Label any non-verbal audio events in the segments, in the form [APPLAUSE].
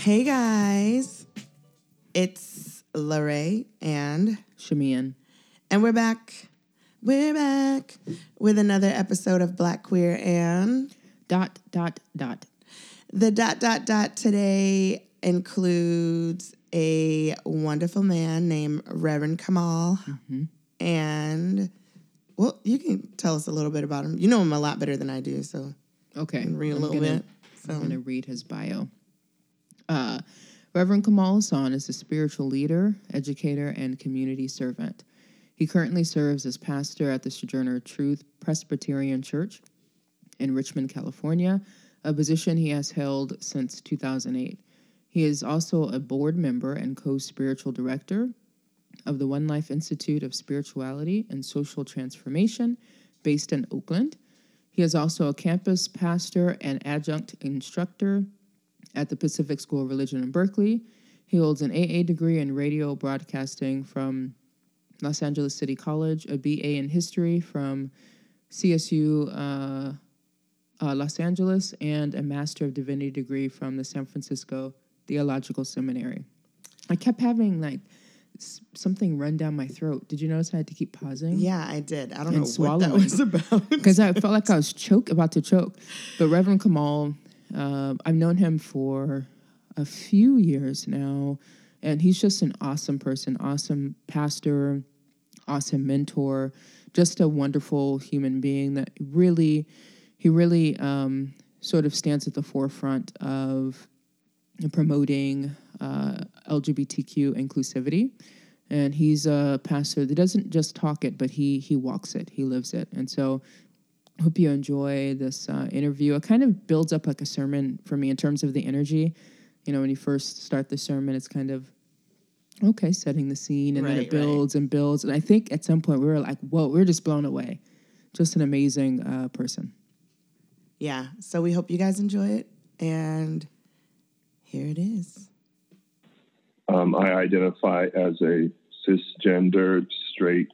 Hey guys, it's Lorraine and Shamian. and we're back. We're back with another episode of Black Queer and Dot, dot, dot. the dot dot dot today includes a wonderful man named Reverend Kamal mm-hmm. and well, you can tell us a little bit about him. You know him a lot better than I do, so Okay. read a I'm little gonna- bit. So I'm going to read his bio. Uh, Reverend Kamal Hassan is a spiritual leader, educator, and community servant. He currently serves as pastor at the Sojourner Truth Presbyterian Church in Richmond, California, a position he has held since 2008. He is also a board member and co spiritual director of the One Life Institute of Spirituality and Social Transformation based in Oakland. He is also a campus pastor and adjunct instructor at the Pacific School of Religion in Berkeley. He holds an AA degree in radio broadcasting from Los Angeles City College, a BA in history from CSU uh, uh, Los Angeles, and a Master of Divinity degree from the San Francisco Theological Seminary. I kept having like s- something run down my throat. Did you notice I had to keep pausing? yeah, I did. I don't And know what that swallowing. was about. [LAUGHS] because I felt like I was choke about to choke. But Reverend Kamal, uh, I've known him for a few years now, and he's just an awesome person, awesome pastor, awesome mentor, just a wonderful human being that really, he really um, sort of stands at the forefront of promoting uh, LGBTQ inclusivity. And he's a pastor that doesn't just talk it, but he he walks it, he lives it. And so hope you enjoy this uh, interview. It kind of builds up like a sermon for me in terms of the energy. You know, when you first start the sermon, it's kind of okay, setting the scene, and then it builds and builds. And I think at some point we were like, whoa, we are just blown away. Just an amazing uh, person. yeah, so we hope you guys enjoy it. And here it is. Um, I identify as a cisgendered straight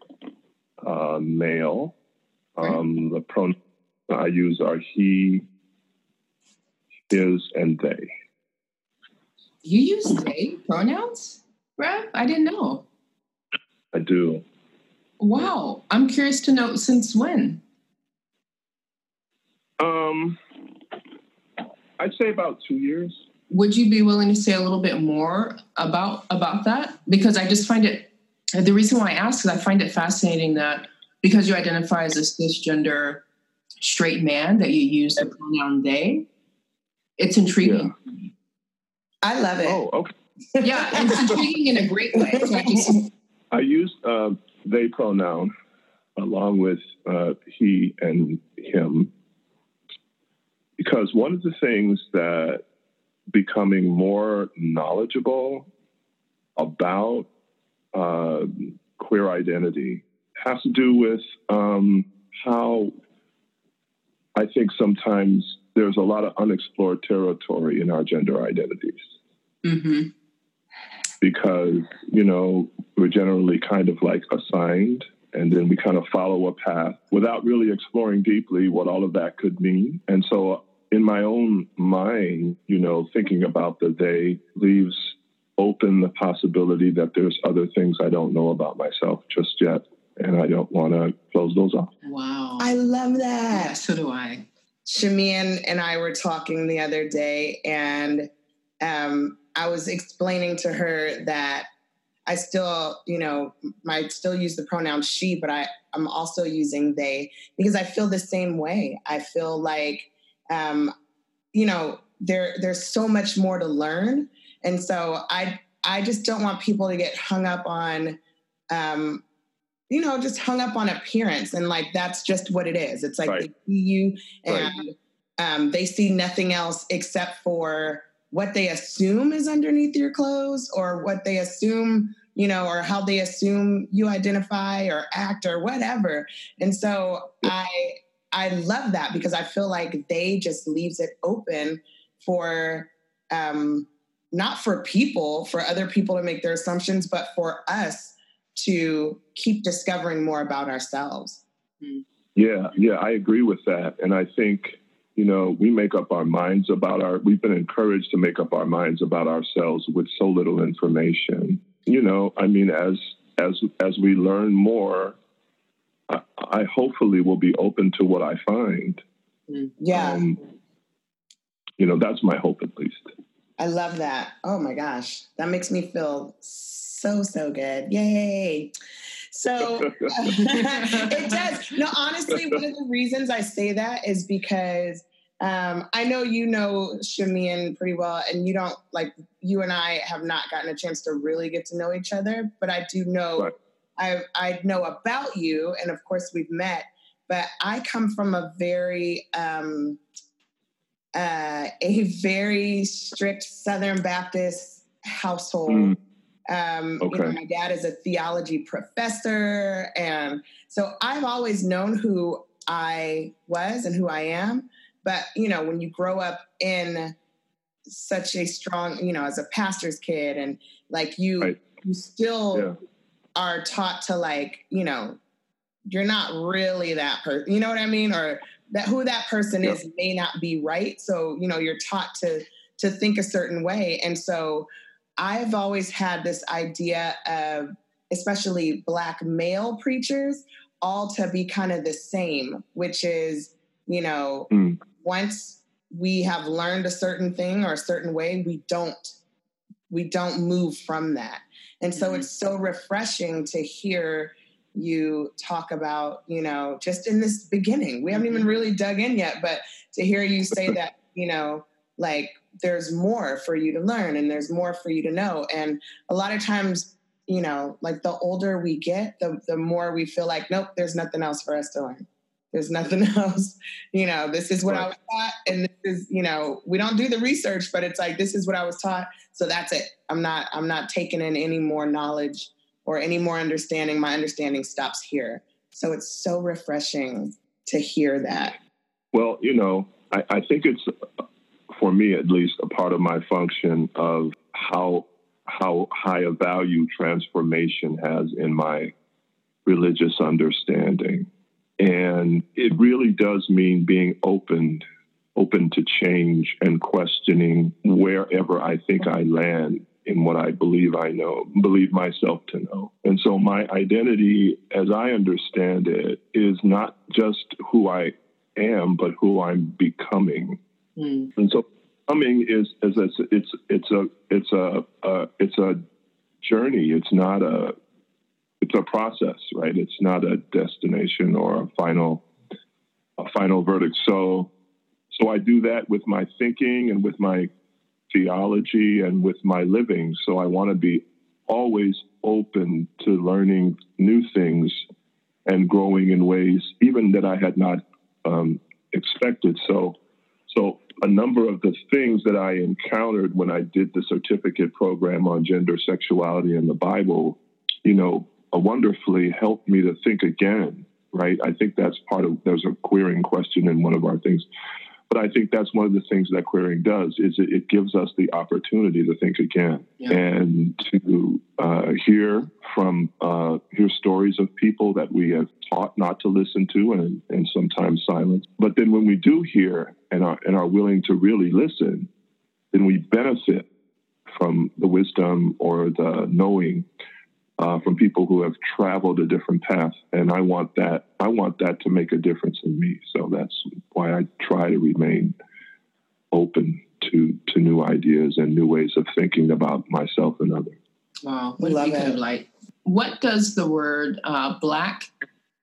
uh, male. Um, the pronouns I use are he, his, and they. You use they pronouns, Rev? I didn't know. I do. Wow. I'm curious to know since when. Um, I'd say about two years. would you be willing to say a little bit more about about that because i just find it the reason why i ask is i find it fascinating that because you identify as a cisgender straight man that you use the pronoun they it's intriguing I love it. Oh, okay. yeah, it's intriguing in a great way [LAUGHS] so I just, I use uh, they pronoun along with uh, he and him because one of the things that becoming more knowledgeable about uh, queer identity has to do with um, how I think sometimes there's a lot of unexplored territory in our gender identities. Mhm. because you know we're generally kind of like assigned and then we kind of follow a path without really exploring deeply what all of that could mean. And so in my own mind you know thinking about the they leaves open the possibility that there's other things i don't know about myself just yet and i don't want to close those off wow I love yeah, that. so do i Shamian and I were talking the other day, and um, I was explaining to her that I still, you know, I still use the pronoun she, but I, I'm also using they because I feel the same way. I feel like, um, you know, there there's so much more to learn, and so I I just don't want people to get hung up on. Um, you know, just hung up on appearance, and like that's just what it is. It's like Right. they see you, Right. and um, they see nothing else except for what they assume is underneath your clothes, or what they assume, you know, or how they assume you identify or act or whatever. And so I I love that because I feel like they just leaves it open for um, not for people, for other people to make their assumptions, but for us to keep discovering more about ourselves. Yeah, yeah, I agree with that. And I think you know, we make up our minds about our, we've been encouraged to make up our minds about ourselves with so little information. You know, I mean, as, as, as we learn more, I, I hopefully will be open to what I find. Yeah. Um, you know, that's my hope at least. I love that. Oh my gosh. That makes me feel so, so so good. Yay. So [LAUGHS] [LAUGHS] it does. No, honestly, one of the [LAUGHS] reasons I say that is because um, I know you know Shamian pretty well, and you don't like you and I have not gotten a chance to really get to know each other, but I do know right. I I know about you, and of course we've met. But I come from a very um, uh, a very strict Southern Baptist household. Mm. Um, okay. you know, my dad is a theology professor, and so I've always known who I was and who I am. But you know, when you grow up in such a strong, you know, as a pastor's kid, and like you, right. you still yeah. are taught to like, you know, you're not really that person. You know what I mean? Or that who that person yeah. is may not be right. So you know, you're taught to to think a certain way, and so I've always had this idea of, especially black male preachers, all to be kind of the same, which is, you know, mm. once we have learned a certain thing or a certain way, we don't we don't move from that. And so mm-hmm. it's so refreshing to hear you talk about, you know, just in this beginning. We haven't even mm-hmm. really dug in yet, but to hear you say that, you know, like there's more for you to learn and there's more for you to know. And a lot of times, you know, like the older we get, the, the more we feel like, nope, there's nothing else for us to learn. There's nothing [LAUGHS] else. You know, this is what. I was taught. And this is, you know, we don't do the research, but it's like, this is what I was taught. So that's it. I'm not, I'm not taking in any more knowledge or any more understanding. My understanding stops here. So it's so refreshing to hear that. Well, you know, I, I think it's for me at least, a part of my function of how how high a value transformation has in my religious understanding. And it really does mean being open, open to change and questioning wherever I think I land in what I believe I know, believe myself to know. And so my identity, as I understand it, is not just who I am, but who I'm becoming. Mm. And so coming is, is it's it's it's a it's a it's a journey. It's not a it's a process, right? It's not a destination or a final a final verdict. So so I do that with my thinking and with my theology and with my living. So I want to be always open to learning new things and growing in ways even that I had not um, expected. So so a number of the things that I encountered when I did the certificate program on gender, sexuality, and the Bible, you know, uh, wonderfully helped me to think again, right? I think that's part of, there's a queering question in one of our things. But I think that's one of the things that queering does is it, it gives us the opportunity to think again yeah. and to uh, hear from uh, hear stories of people that we have taught not to listen to and, and sometimes silence. But then when we do hear and are and are willing to really listen, then we benefit from the wisdom or the knowing uh, from people who have traveled a different path, and I want that. I want that to make a difference in me. So that's why I try to remain open to to new ideas and new ways of thinking about myself and others. Wow, what love it. like? What does the word uh, black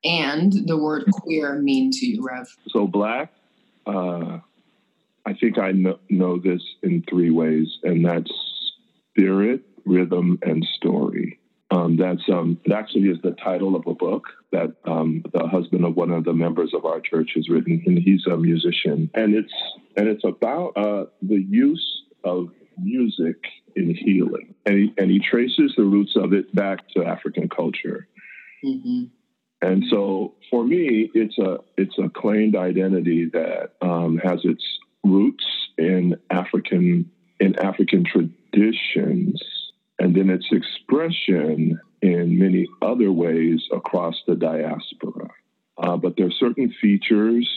and the word queer mean to you, Rev? So black. Uh, I think I know, know this in three ways, and that's spirit, rhythm, and story. Um, that's um, it actually is the title of a book that um, the husband of one of the members of our church has written, and he's a musician, and it's and it's about uh, the use of music in healing, and he, and he traces the roots of it back to African culture. Mm-hmm. And so, for me, it's a it's a claimed identity that um, has its roots in African in African traditions and then its expression in many other ways across the diaspora. Uh, but there are certain features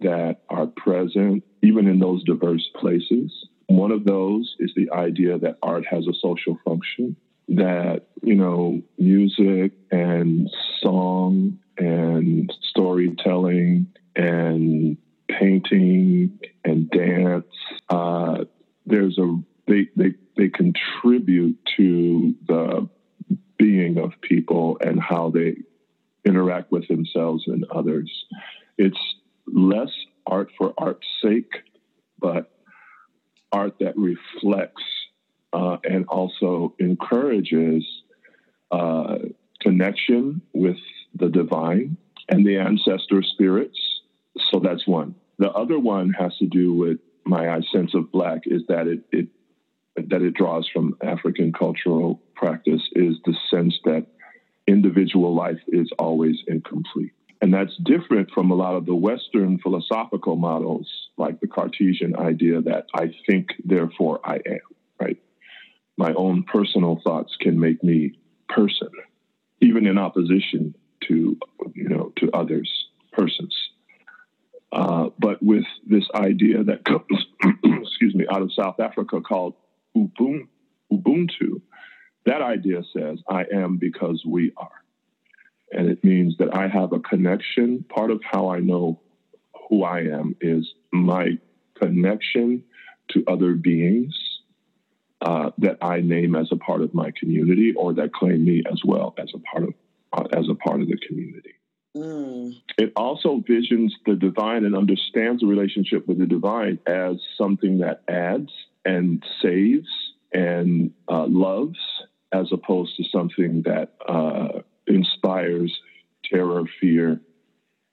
that are present even in those diverse places. One of those is the idea that art has a social function, that, you know, music and song and storytelling and painting and dance, uh, there's a they, they they contribute to the being of people and how they interact with themselves and others. It's less art for art's sake, but art that reflects uh, and also encourages uh, connection with the divine and the ancestor spirits. So that's one. The other one has to do with my sense of black is that it, it that it draws from African cultural practice is the sense that individual life is always incomplete. And that's different from a lot of the Western philosophical models, like the Cartesian idea that I think, therefore I am, right? My own personal thoughts can make me person, even in opposition to, you know, to others, persons. Uh, but with this idea that comes, [CLEARS THROAT] excuse me, out of South Africa called Ubuntu, that idea says, I am because we are. And it means that I have a connection. Part of how I know who I am is my connection to other beings uh, that I name as a part of my community or that claim me as well as a part of uh, as a part of the community. Mm. It also visions the divine and understands the relationship with the divine as something that adds and saves and uh, loves, as opposed to something that uh, inspires terror, fear,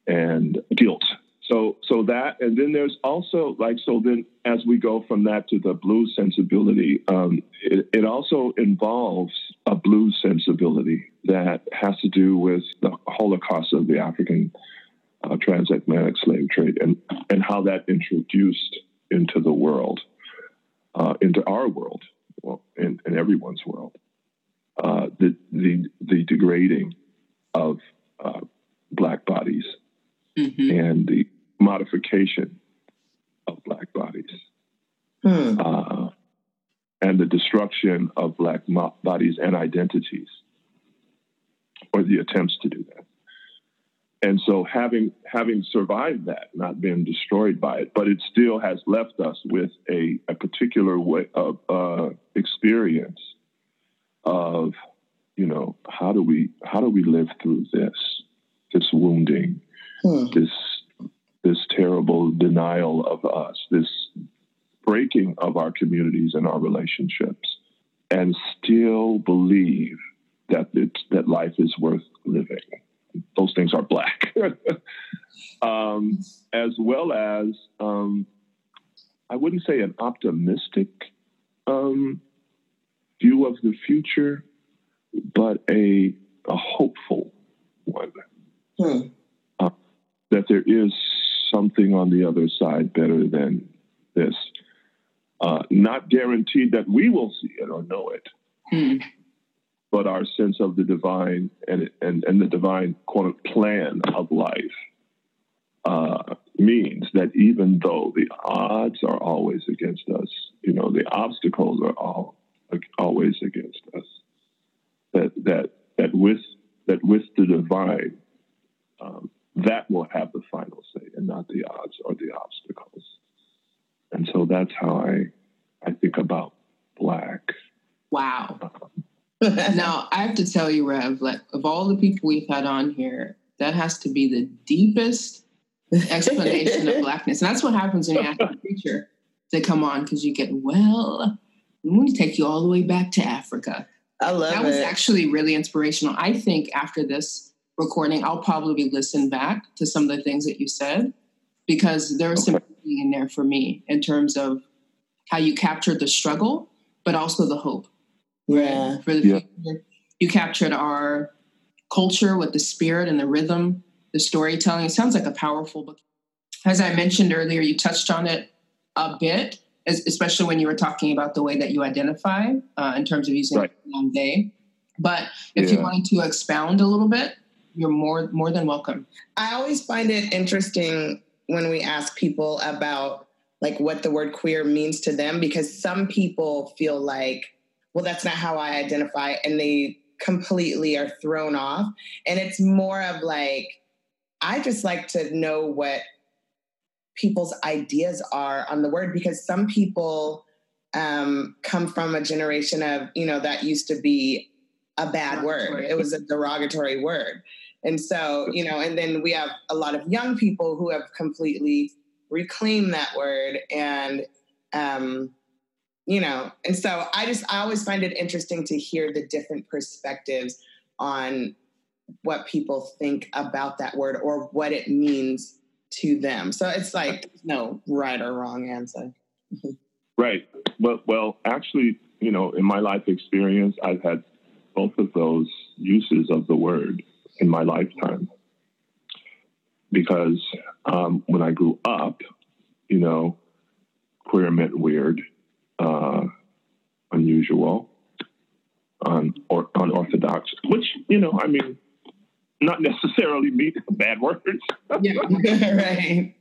and guilt. So, so that, and then there's also like, so then as we go from that to the blues sensibility, um, it, it also involves a blues sensibility that has to do with the Holocaust of the African uh, transatlantic slave trade and, and how that introduced into the world, uh, into our world, well, in, in everyone's world uh, the, the, the degrading of uh, black bodies mm-hmm. and the modification of black bodies hmm. uh, and the destruction of black mo- bodies and identities or the attempts to do that and so having having survived that not been destroyed by it but it still has left us with a, a particular way of uh, experience of you know how do we how do we live through this this wounding hmm. this this terrible denial of us this breaking of our communities and our relationships and still believe that it, that life is worth living those things are black [LAUGHS] um, as well as um, i wouldn't say an optimistic um, view of the future, but a, a hopeful one. Hmm. Uh, that there is something on the other side better than this. Uh, not guaranteed that we will see it or know it, hmm. But our sense of the divine and, and, and the divine quote plan of life uh, means that even though the odds are always against us, you know, the obstacles are all always against us. That that that with that with the divine, um, that will have the final say, and not the odds or the obstacles. And so that's how I I think about black. Wow. Now [LAUGHS] I have to tell you, Rev, like of all the people we've had on here, that has to be the deepest explanation of [LAUGHS] blackness. And that's what happens when you ask a preacher to come on because you get, well, I'm going to take you all the way back to Africa. I love that it. was actually really inspirational. I think after this recording, I'll probably listen back to some of the things that you said because there was okay. some in there for me in terms of how you captured the struggle, but also the hope. Yeah. For the yeah. future. You captured our culture with the spirit and the rhythm, the storytelling. It sounds like a powerful book. As I mentioned earlier, you touched on it a bit, especially when you were talking about the way that you identify uh, in terms of using right. long day. But if yeah. you wanted to expound a little bit, you're more more than welcome. I always find it interesting when we ask people about like what the word queer means to them because some people feel like well that's not how i identify and they completely are thrown off. And it's more of like i just like to know what people's ideas are on the word because some people um, come from a generation of you know that used to be a bad word. It was a derogatory word. And so you know and then we have a lot of young people who have completely reclaimed that word and um, you know and so i just i always find it interesting to hear the different perspectives on what people think about that word or what it means to them. So it's like no right or wrong answer. [LAUGHS] Right. Well well actually you know in my life experience i've had both of those uses of the word in my lifetime. Because um, when I grew up, you know, queer meant weird, uh, unusual, un, or unorthodox, which, you know, I mean, not necessarily mean [LAUGHS] bad words. yeah, [LAUGHS] right.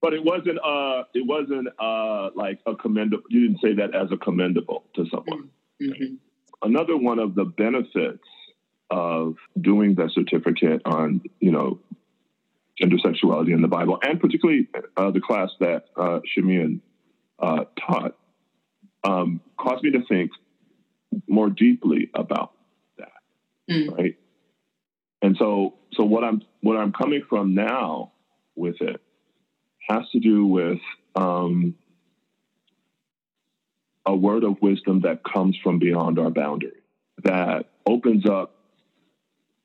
But it wasn't uh it wasn't uh like a commendable you didn't say that as a commendable to someone. Mm-hmm. Another one of the benefits of doing the certificate on, you know, gender sexuality in the Bible, and particularly uh, the class that uh, Shamian uh, taught, um, caused me to think more deeply about that, mm. right? And so, so what I'm what I'm coming from now with it has to do with um, a word of wisdom that comes from beyond our boundary, that opens up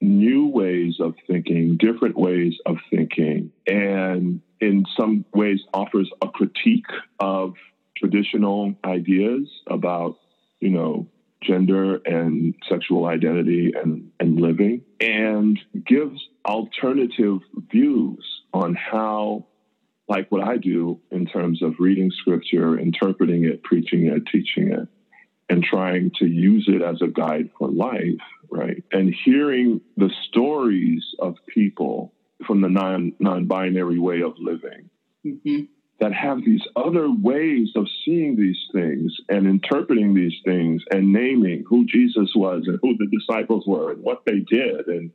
new ways of thinking, different ways of thinking, and in some ways offers a critique of traditional ideas about, you know, gender and sexual identity and, and living, and gives alternative views on how, like what I do in terms of reading scripture, interpreting it, preaching it, teaching it, and trying to use it as a guide for life, right? And hearing the stories of people from the non non-binary way of living mm-hmm. That have these other ways of seeing these things and interpreting these things and naming who Jesus was and who the disciples were and what they did and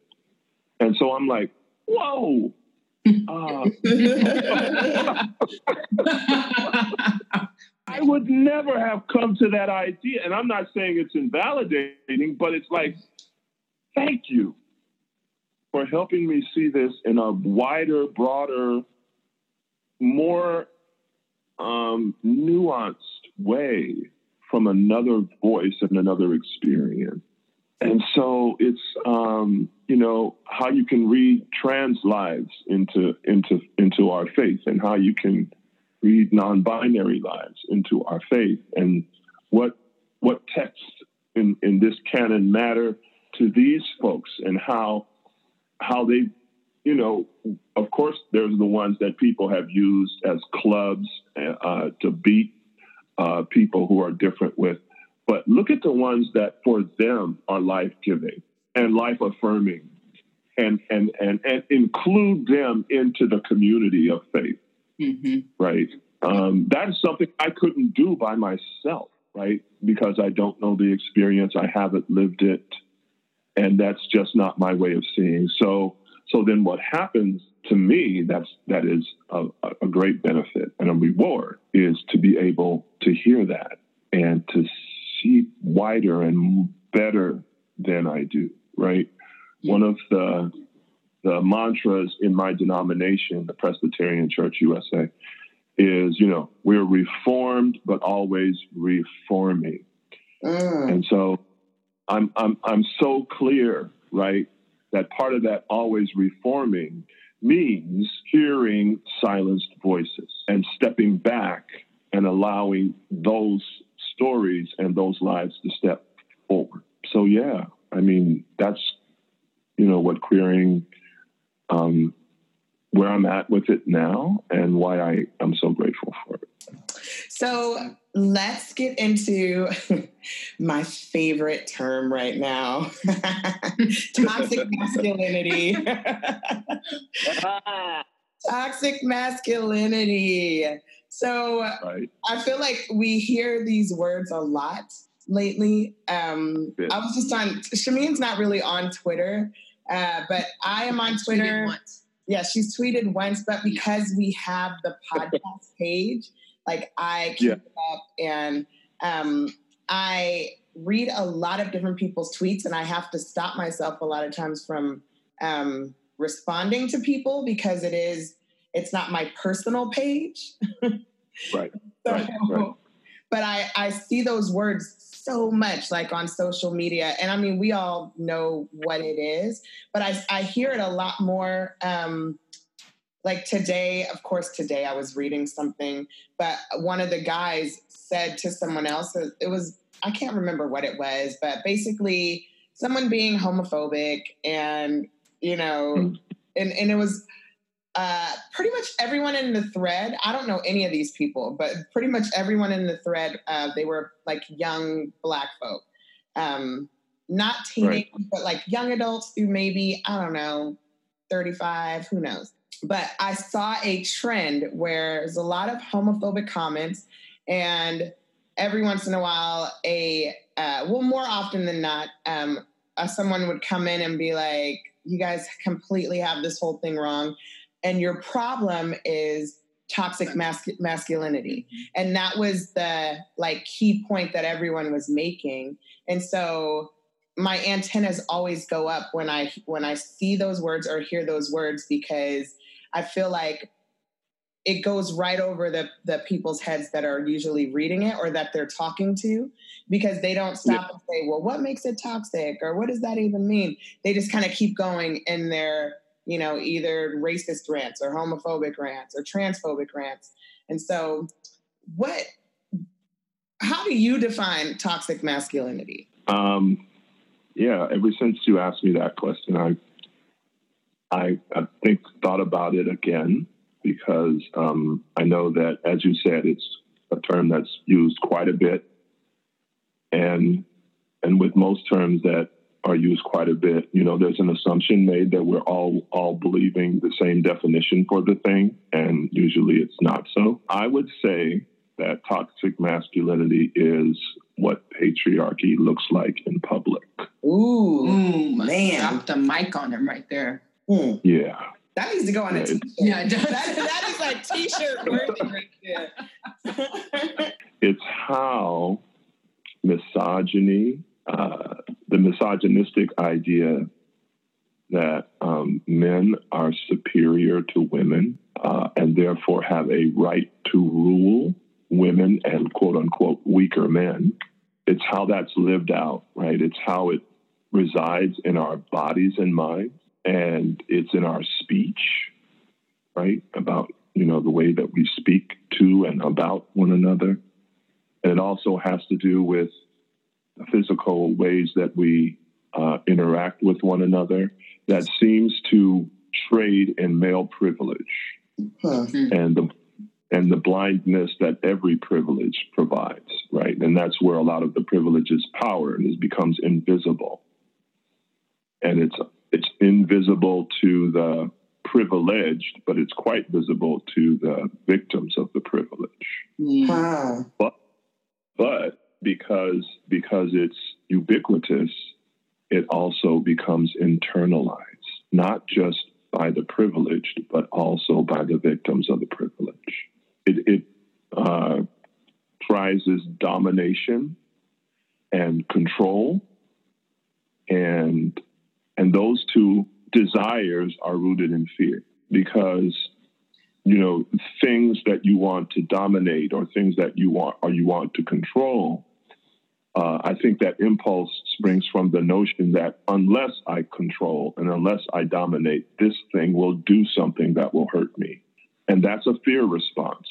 and so I'm like, whoa. [LAUGHS] Uh, [LAUGHS] I would never have come to that idea. And I'm not saying it's invalidating, but it's like, thank you for helping me see this in a wider, broader, more um, nuanced way from another voice and another experience. And so it's um, you know how you can read trans lives into into into our faith, and how you can read non-binary lives into our faith and what what texts in, in this canon matter to these folks and how how they you know of course there's the ones that people have used as clubs uh, to beat uh, people who are different with but look at the ones that for them are life-giving and life-affirming and and and, and include them into the community of faith Mm-hmm. Right. Um, that is something I couldn't do by myself, right? Because I don't know the experience, I haven't lived it, and that's just not my way of seeing. So, so then what happens to me? That's that is a, a great benefit and a reward is to be able to hear that and to see wider and better than I do. Right. One of the the mantras in my denomination, the Presbyterian Church USA, is, you know, we're reformed, but always reforming. Mm. And so I'm, I'm, I'm so clear, right, that part of that always reforming means hearing silenced voices and stepping back and allowing those stories and those lives to step forward. So, yeah, I mean, that's, you know, what queering um, where I'm at with it now and why I am so grateful for it. So let's get into [LAUGHS] my favorite term right now [LAUGHS] toxic masculinity. [LAUGHS] Toxic masculinity. So right. I feel like we hear these words a lot lately. Um, yeah. I was just on, Shamian's not really on Twitter, uh, but I am on Twitter. Yeah, she's tweeted once, but because we have the podcast page, like I keep yeah. up and um, I read a lot of different people's tweets, and I have to stop myself a lot of times from um, responding to people because it is it's not my personal page. [LAUGHS] right. so, right. right. But I I see those words so much like on social media and i mean we all know what it is but i, I hear it a lot more um, like today of course today i was reading something but one of the guys said to someone else it was i can't remember what it was but basically someone being homophobic and you know mm. and, and it was uh, pretty much everyone in the thread, I don't know any of these people, but pretty much everyone in the thread, uh, they were like young black folk. Um, not teenagers, right. but like young adults who maybe, I don't know, 35, who knows. But I saw a trend where there's a lot of homophobic comments, and every once in a while, a uh, well, more often than not, um, uh, someone would come in and be like, "You guys completely have this whole thing wrong." and your problem is toxic masculinity mm-hmm. and that was the like key point that everyone was making and so my antennas always go up when i when i see those words or hear those words because i feel like it goes right over the the people's heads that are usually reading it or that they're talking to because they don't stop yeah. and say well what makes it toxic or what does that even mean they just kind of keep going in their you know, either racist rants or homophobic rants or transphobic rants. And so, what, how do you define toxic masculinity? Um, yeah, ever since you asked me that question, I, I, I think thought about it again because um, I know that, as you said, it's a term that's used quite a bit, and and with most terms that are used quite a bit. You know, there's an assumption made that we're all all believing the same definition for the thing, and usually it's not so. I would say that toxic masculinity is what patriarchy looks like in public. Ooh, Ooh man, drop the mic on him right there. Mm. Yeah. That needs to go on yeah, a t-shirt. Yeah, that, that is like t-shirt [LAUGHS] worthy right there. [LAUGHS] it's how misogyny, uh, the misogynistic idea that um, men are superior to women uh, and therefore have a right to rule women and quote unquote weaker men. It's how that's lived out, right? It's how it resides in our bodies and minds, and it's in our speech, right? About, you know, the way that we speak to and about one another. And it also has to do with physical ways that we uh, interact with one another that seems to trade in male privilege huh. and the and the blindness that every privilege provides, right? And that's where a lot of the privilege is power and it becomes invisible. And it's it's invisible to the privileged, but it's quite visible to the victims of the privilege. Wow. But but because because it's ubiquitous, it also becomes internalized, not just by the privileged, but also by the victims of the privilege. It, it uh, prizes domination and control, and and those two desires are rooted in fear because you know things that you want to dominate or things that you want or you want to control uh, I think that impulse springs from the notion that unless I control and unless I dominate, this thing will do something that will hurt me. And that's a fear response.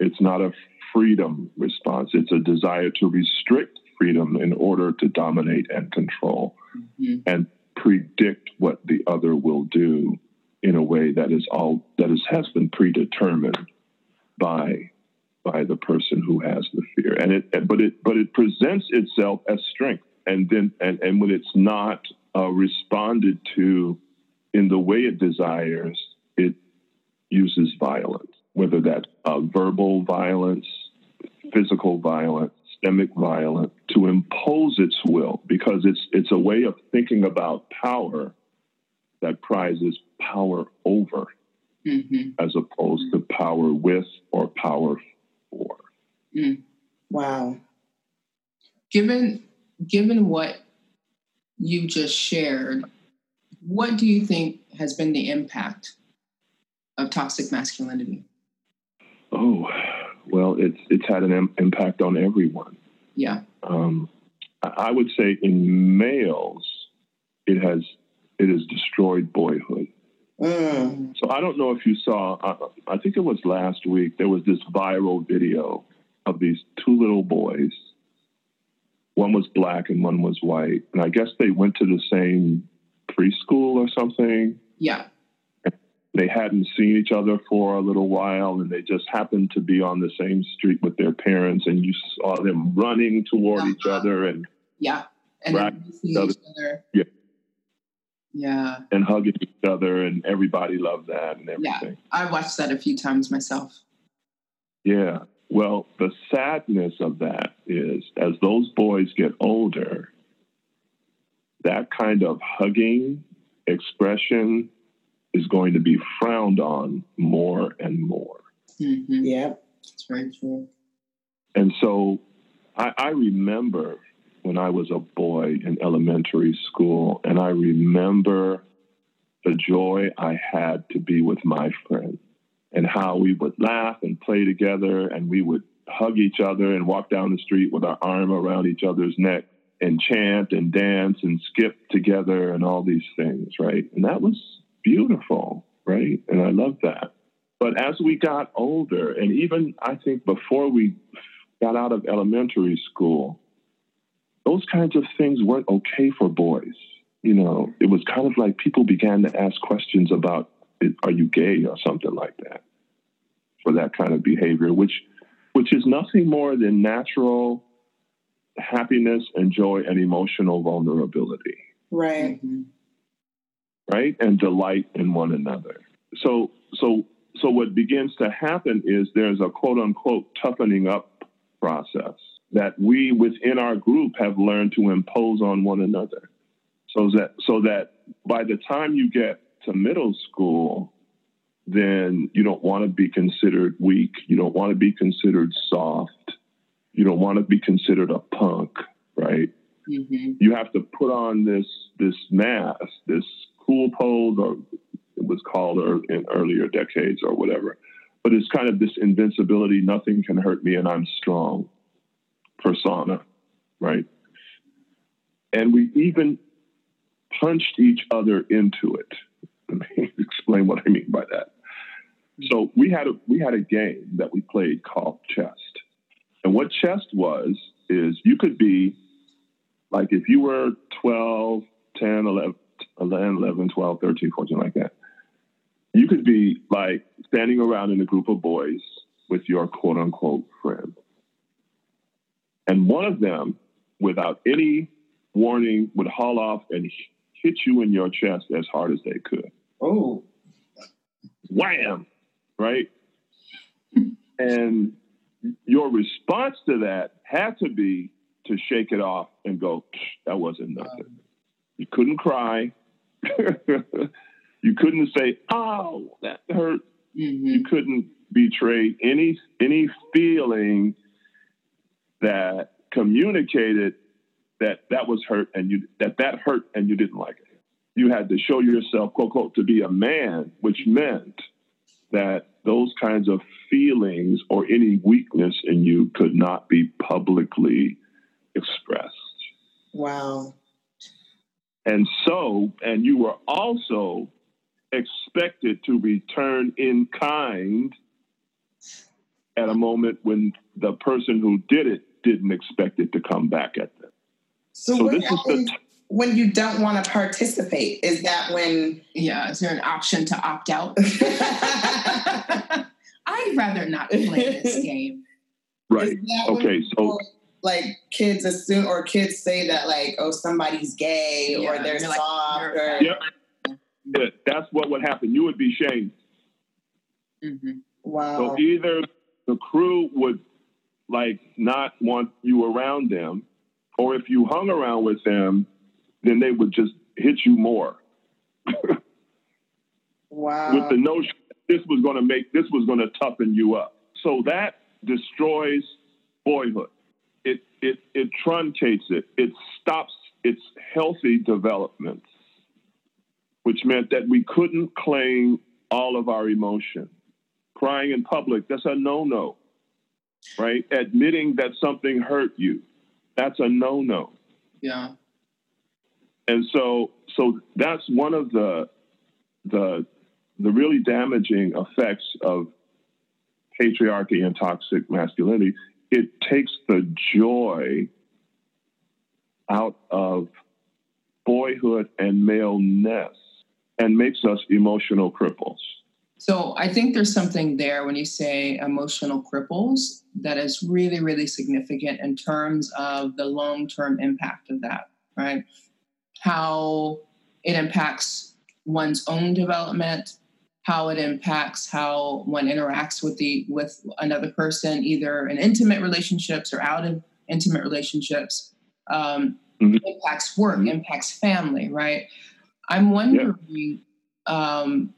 It's not a freedom response, it's a desire to restrict freedom in order to dominate and control mm-hmm. and predict what the other will do in a way that is all that is, has been predetermined by by the person who has the fear. And it but it but it presents itself as strength. And then and, and when it's not uh, responded to in the way it desires it uses violence, whether that's uh, verbal violence, physical violence, systemic violence, to impose its will, because it's it's a way of thinking about power that prizes power over, Mm-hmm. as opposed to power with or power for. Mm. Wow. Given given what you just shared, what do you think has been the impact of toxic masculinity? Oh, well, it's it's had an Im- impact on everyone. Yeah. Um, I would say in males, it has it has destroyed boyhood. Mm. So I don't know if you saw. I, I think it was last week. There was this viral video of these two little boys. One was black and one was white, and I guess they went to the same preschool or something. Yeah. They hadn't seen each other for a little while, and they just happened to be on the same street with their parents, and you saw them running toward each Uh-huh. other and Yeah. And each other. Yeah. Yeah. and hugging each other, and everybody loved that and everything. yeah. I watched that a few times myself. Yeah. Well, the sadness of that is as those boys get older, that kind of hugging expression is going to be frowned on more and more. Mm-hmm. Yep. That's very true. And so I, I remember when I was a boy in elementary school, and I remember the joy I had to be with my friends and how we would laugh and play together and we would hug each other and walk down the street with our arm around each other's neck and chant and dance and skip together and all these things, right? And that was beautiful, right? And I love that. But as we got older, and even I think before we got out of elementary school, those kinds of things weren't okay for boys. You know, it was kind of like people began to ask questions about, are you gay or something like that, for that kind of behavior, which, which is nothing more than natural happiness and joy and emotional vulnerability Right. Mhm. Right and delight in one another. So so so what begins to happen is there's a quote unquote toughening up process that we within our group have learned to impose on one another. So that so that by the time you get to middle school then you don't want to be considered weak you don't want to be considered soft you don't want to be considered a punk right? Mhm. you have to put on this this mask, this cool pose, or it was called in earlier decades or whatever. But it's kind of this invincibility, nothing can hurt me, and I'm strong persona, right? And we even punched each other into it. [LAUGHS] Let me explain what I mean by that. So we had a we had a game that we played called chest. And what chest was is you could be like if you were 12, 10, 11, 11, 11, 12, 13, 14, like that, you could be like standing around in a group of boys with your quote unquote friend. And one of them, without any warning, would haul off and hit you in your chest as hard as they could. Oh. Wham! Right? and your response to that had to be to shake it off and go, that wasn't nothing. You couldn't cry. [LAUGHS] you couldn't say, oh, that hurt. Mhm. You couldn't betray any any feeling that communicated that that was hurt and you that that hurt and you didn't like it. You had to show yourself, quote, quote, to be a man, which meant that those kinds of feelings or any weakness in you could not be publicly expressed. Wow. And so, and you were also expected to return in kind at a moment when the person who did it didn't expect it to come back at them. So, So what this is the happens when you don't want to participate? Is that when Yeah. Is there an option to opt out? [LAUGHS] [LAUGHS] I'd rather not play this [LAUGHS] game. right. Is that when Okay, so people, like kids assume or kids say that like oh somebody's gay Yeah, or they're you're like, soft you're- or Yep. Yeah, that's what would happen. You would be shamed. Mm-hmm. Wow. So either the crew would like not want you around them, or if you hung around with them, then they would just hit you more wow. with the notion this was going to make this was going to toughen you up. So that destroys boyhood. It it truncates it. It stops its healthy development, which meant that we couldn't claim all of our emotion. Crying in public, that's a no-no. Right? Admitting that something hurt you, that's a no-no. Yeah. And so so that's one of the the the really damaging effects of patriarchy and toxic masculinity. It takes the joy out of boyhood and maleness and makes us emotional cripples. So I think there's something there when you say emotional cripples that is really, really significant in terms of the long term impact of that, right? How it impacts one's own development, how it impacts how one interacts with the with another person, either in intimate relationships or out of intimate relationships. Um, Mhm. Impacts work, Mhm. impacts family, right? I'm wondering. Um,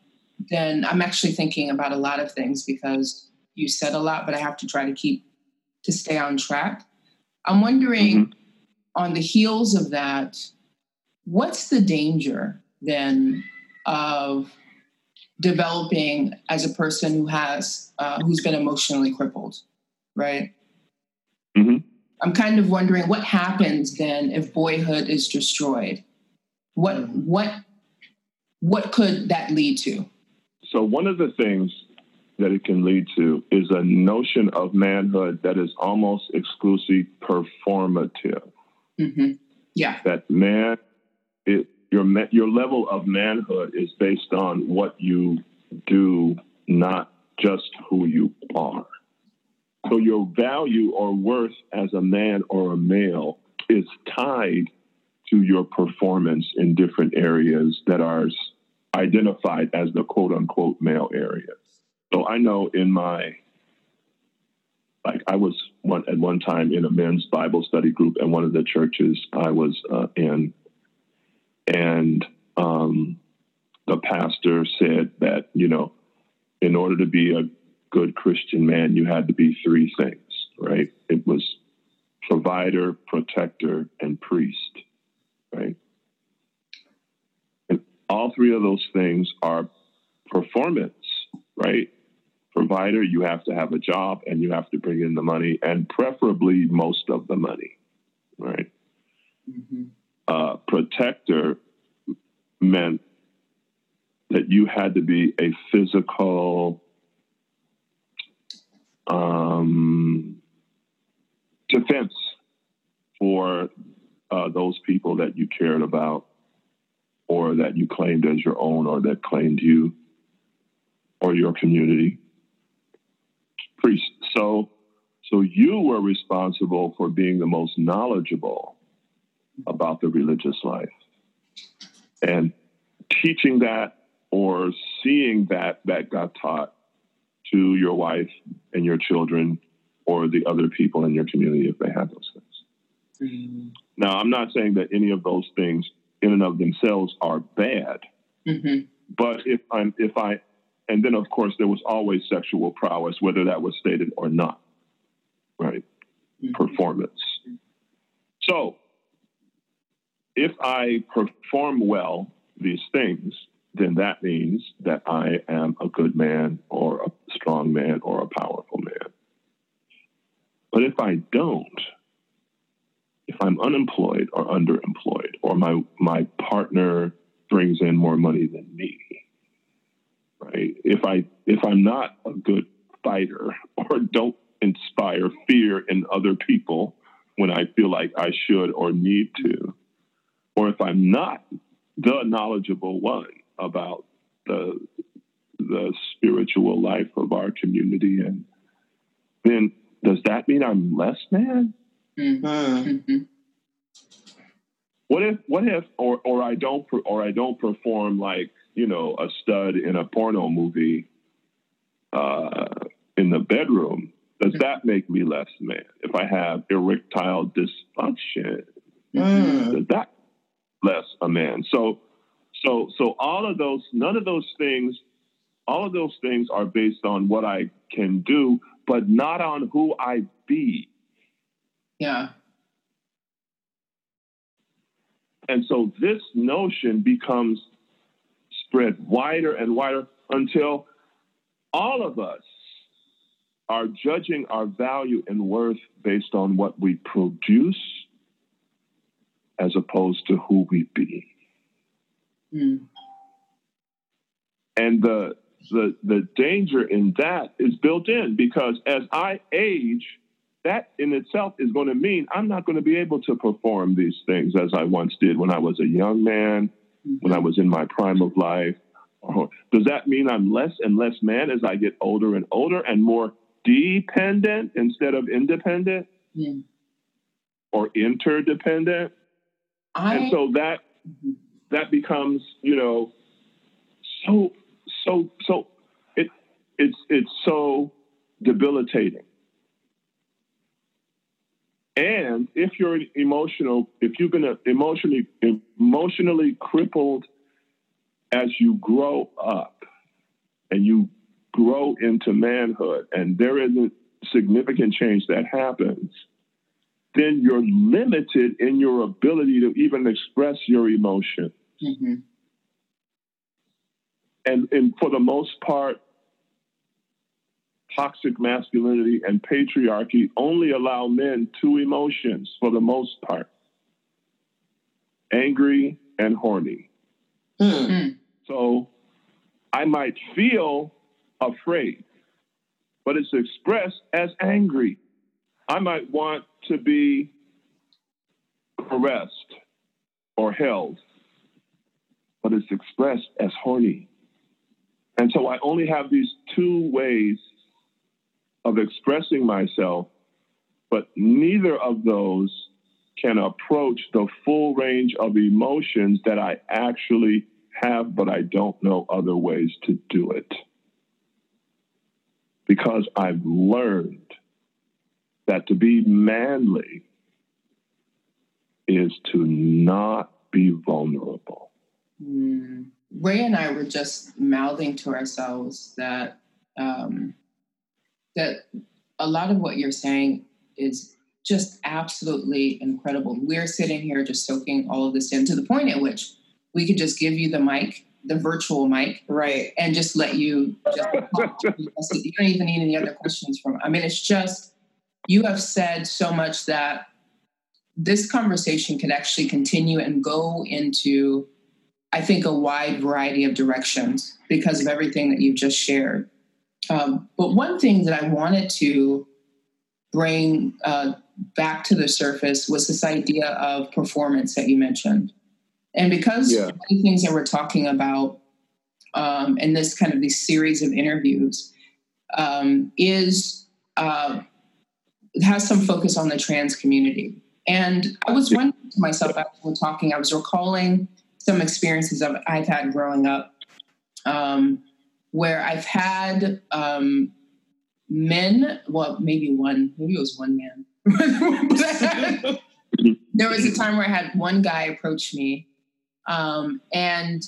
then I'm actually thinking about a lot of things because you said a lot, but I have to try to keep to stay on track. I'm wondering on the heels of that, what's the danger then of developing as a person who has uh, who's been emotionally crippled, right? Mhm. I'm kind of wondering what happens then if boyhood is destroyed. What what what could that lead to? So one of the things that it can lead to is a notion of manhood that is almost exclusively performative. hmm Yeah. That man, it, your your level of manhood is based on what you do, not just who you are. So your value or worth as a man or a male is tied to your performance in different areas that are identified as the quote unquote male areas. So I know in my like I was one at one time in a men's Bible study group at one of the churches I was uh, in, and um, the pastor said that you know, in order to be a good Christian man, you had to be three things, right? It was provider, protector, and priest, right? And all three of those things are performance, right? Provider, you have to have a job and you have to bring in the money, and preferably most of the money, right? hmm uh, protector meant that you had to be a physical um, defense for uh, those people that you cared about or that you claimed as your own or that claimed you or your community. Priest. So, so you were responsible for being the most knowledgeable about the religious life and teaching that or seeing that that got taught to your wife and your children or the other people in your community if they had those things. Now, I'm not saying that any of those things in and of themselves are bad, hmm but if I'm if I and then of course there was always sexual prowess, whether that was stated or not. Right? Mhm. Performance. So if I perform well these things, then that means that I am a good man or a strong man or a powerful man. But if I don't, if I'm unemployed or underemployed, or my, my partner brings in more money than me, right? If I if I'm not a good fighter or don't inspire fear in other people when I feel like I should or need to, or if I'm not the knowledgeable one about the the spiritual life of our community and then does that mean I'm less man? Hmm. hmm What if what if or or I don't or I don't perform like you know a stud in a porno movie, uh, in the bedroom, does that make me less man? If I have erectile dysfunction, Mm. does that less a man? So, so, so all of those, none of those things, all of those things are based on what I can do, but not on who I be. Yeah. And so this notion becomes spread wider and wider until all of us are judging our value and worth based on what we produce as opposed to who we be. Mm. And the, the, the danger in that is built in because as I age, that in itself is going to mean I'm not going to be able to perform these things as I once did when I was a young man, when I was in my prime of life. Does that mean I'm less and less man as I get older and older and more dependent instead of independent Yeah. or interdependent? I and so that mm-hmm. that becomes you know so so so it it's it's so debilitating. And if you're emotional if you've been emotionally emotionally crippled as you grow up and you grow into manhood and there isn't significant change that happens then you're limited in your ability to even express your emotion. Mhm. And, and for the most part, toxic masculinity and patriarchy only allow men two emotions for the most part angry and horny. Mm. So I might feel afraid, but it's expressed as angry. I might want to be caressed or held, but it's expressed as horny. And so I only have these two ways of expressing myself, but neither of those can approach the full range of emotions that I actually have, but I don't know other ways to do it. Because I've learned that to be manly is to not be vulnerable. Mm. Ray and I were just mouthing to ourselves that um, that a lot of what you're saying is just absolutely incredible. We're sitting here just soaking all of this in to the point at which we could just give you the mic, the virtual mic, Right. and just let you just talk. You don't even need any other questions from. I mean, it's just you have said so much that this conversation could actually continue and go into, I think, a wide variety of directions because of everything that you've just shared. Um, but one thing that I wanted to bring uh, back to the surface was this idea of performance that you mentioned. And because Yeah. the things that we're talking about um, in this kind of these series of interviews um, is uh, has some focus on the trans community. And I was wondering to myself as we we're talking, I was recalling some experiences of, I've had growing up um, where I've had um, men, well, maybe one, maybe it was one man. Had- [LAUGHS] there was a time where I had one guy approach me, um, and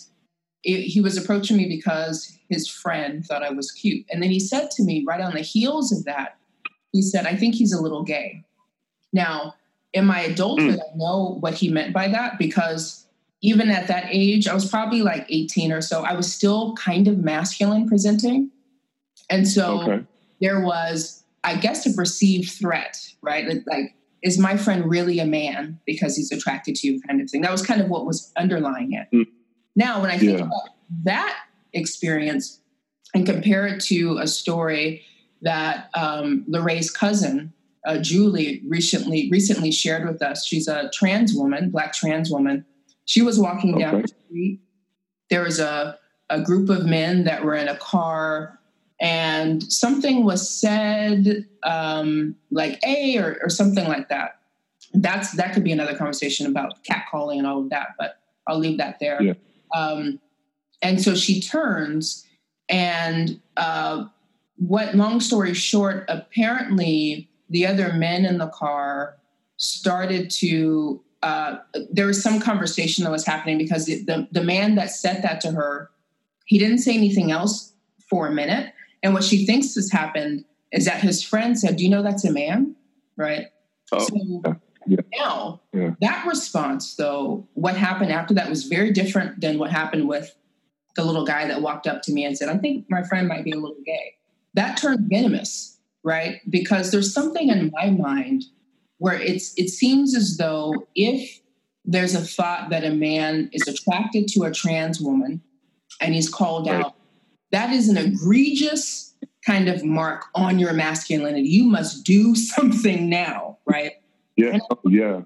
it, he was approaching me because his friend thought I was cute. And then he said to me, right on the heels of that, he said, I think he's a little gay. Now, in my adulthood, I know what he meant by that because even at that age, I was probably like 18 or so, I was still kind of masculine presenting. And so Okay. there was, I guess, a perceived threat, right? Like- Like, is my friend really a man because he's attracted to you, kind of thing? That was kind of what was underlying it. Mm. Now, when I think Yeah. about that experience and compare it to a story that um, Lorraine's cousin, uh, Julie, recently recently shared with us. She's a trans woman, black trans woman. She was walking down Okay. the street. There was a, a group of men that were in a car and something was said um, like a or, or something like that that's that could be another conversation about catcalling and all of that but i'll leave that there Yeah. um, and so she turns and uh, what long story short, apparently the other men in the car started to uh, there was some conversation that was happening because the, the, the man that said that to her he didn't say anything else for a minute and what she thinks has happened is that his friend said do you know that's a man right Oh, so yeah. now Yeah. that response though what happened after that was very different than what happened with the little guy that walked up to me and said i think my friend might be a little gay that turned venomous right because there's something in my mind where it's it seems as though if there's a thought that a man is attracted to a trans woman and he's called Right. out that is an egregious kind of mark on your masculinity you must do [LAUGHS] something now right Yeah. Oh, yeah.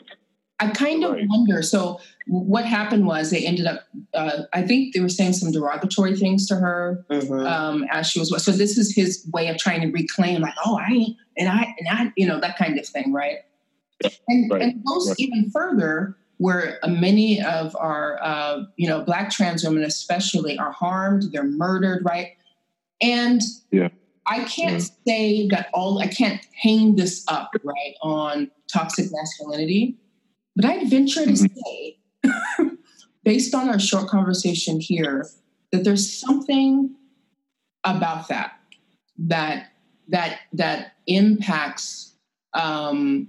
I kind of Right. wonder. So, what happened was they ended up. Uh, I think they were saying some derogatory things to her Mhm. um, as she was. So this is his way of trying to reclaim, like, oh, I and I, and I, you know, that kind of thing, right? And, Right, and goes right. even further, where uh, many of our, uh, you know, black trans women especially are harmed, they're murdered, right? And Yeah. I can't say that all. I can't hang this up right on toxic masculinity, but I'd venture to Mhm. say, [LAUGHS] based on our short conversation here, that there's something about that that that that impacts um,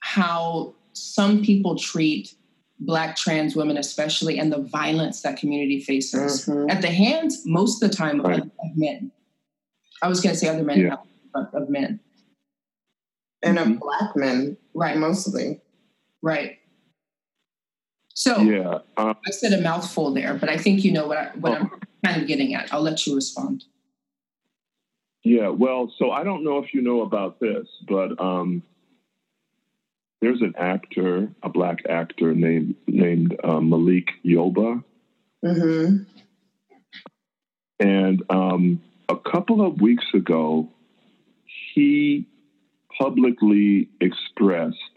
how some people treat black trans women especially and the violence that community faces Mhm. at the hands most of the time Right. of, of men i was going to say other men Yeah. but of men and of black men, right mostly. Right so Yeah. Uh, i said a mouthful there but i think you know what, I, what i'm kind of getting at i'll let you respond Yeah, well, so I don't know if you know about this, but um, there's an actor, a black actor named named uh, Malik Yoba, mm-hmm. and um, a couple of weeks ago, he publicly expressed.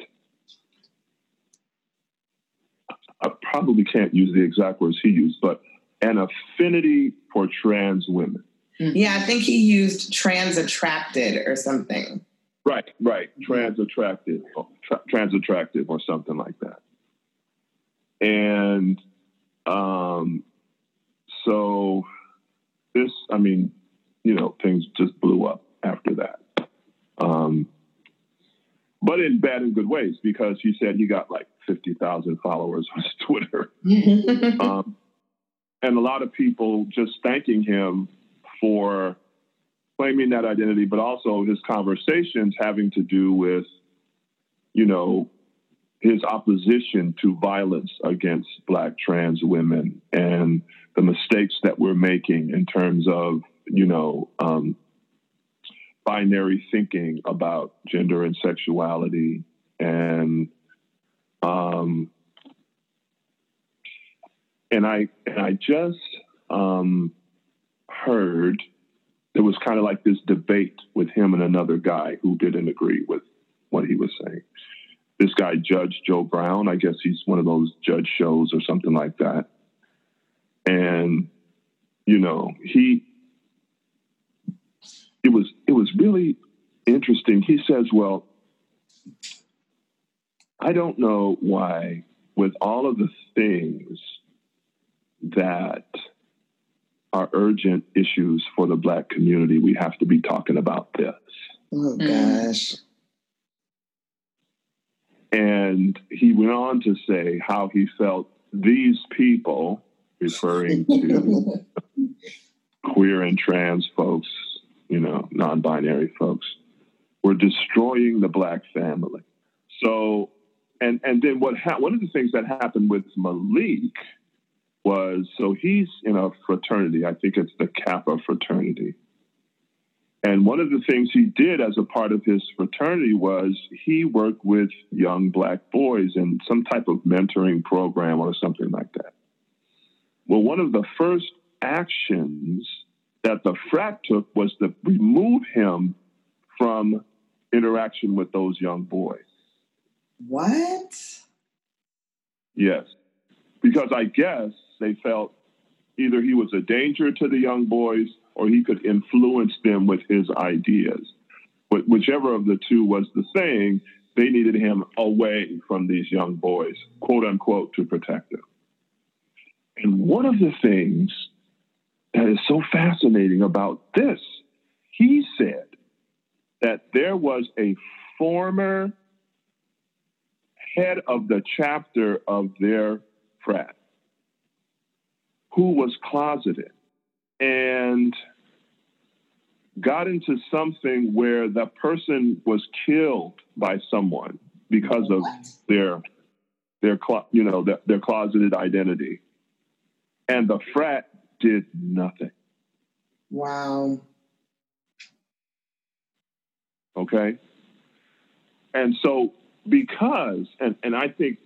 I probably can't use the exact words he used, but an affinity for trans women. Yeah, I think he used trans attracted or something. Right, right. Trans attracted, tra- trans attractive, or something like that. And um, so this, I mean, you know, things just blew up after that. Um, but in bad and good ways because he said he got like 50,000 followers on his Twitter. Um, and a lot of people just thanking him for claiming that identity, but also his conversations having to do with, you know, his opposition to violence against Black trans women and the mistakes that we're making in terms of, you know, um, binary thinking about gender and sexuality and um, and I and I just um, heard there was kind of like this debate with him and another guy who didn't agree with what he was saying. This guy, Judge Joe Brown, I guess he's one of those judge shows or something like that. And you know, he it was it was really interesting. He says, "Well, I don't know why with all of the things that are urgent issues for the black community, we have to be talking about this. oh Mm. gosh. And he went on to say how he felt these people, referring to [LAUGHS] queer and trans folks, you know, non binary folks, were destroying the black family. So, and, and then what ha- one of the things that happened with Malik was so he's in a fraternity, I think it's the Kappa fraternity. And one of the things he did as a part of his fraternity was he worked with young black boys in some type of mentoring program or something like that. Well, one of the first actions that the frat took was to remove him from interaction with those young boys. what? Yes. Because I guess they felt either he was a danger to the young boys or he could influence them with his ideas. But whichever of the two was the saying, they needed him away from these young boys, quote unquote, to protect them. And one of the things that is so fascinating about this, he said that there was a former head of the chapter of their frat who was closeted and got into something where the person was killed by someone because of what? their their you know their, their closeted identity and the frat did nothing. Wow. Okay? And so because and, and i think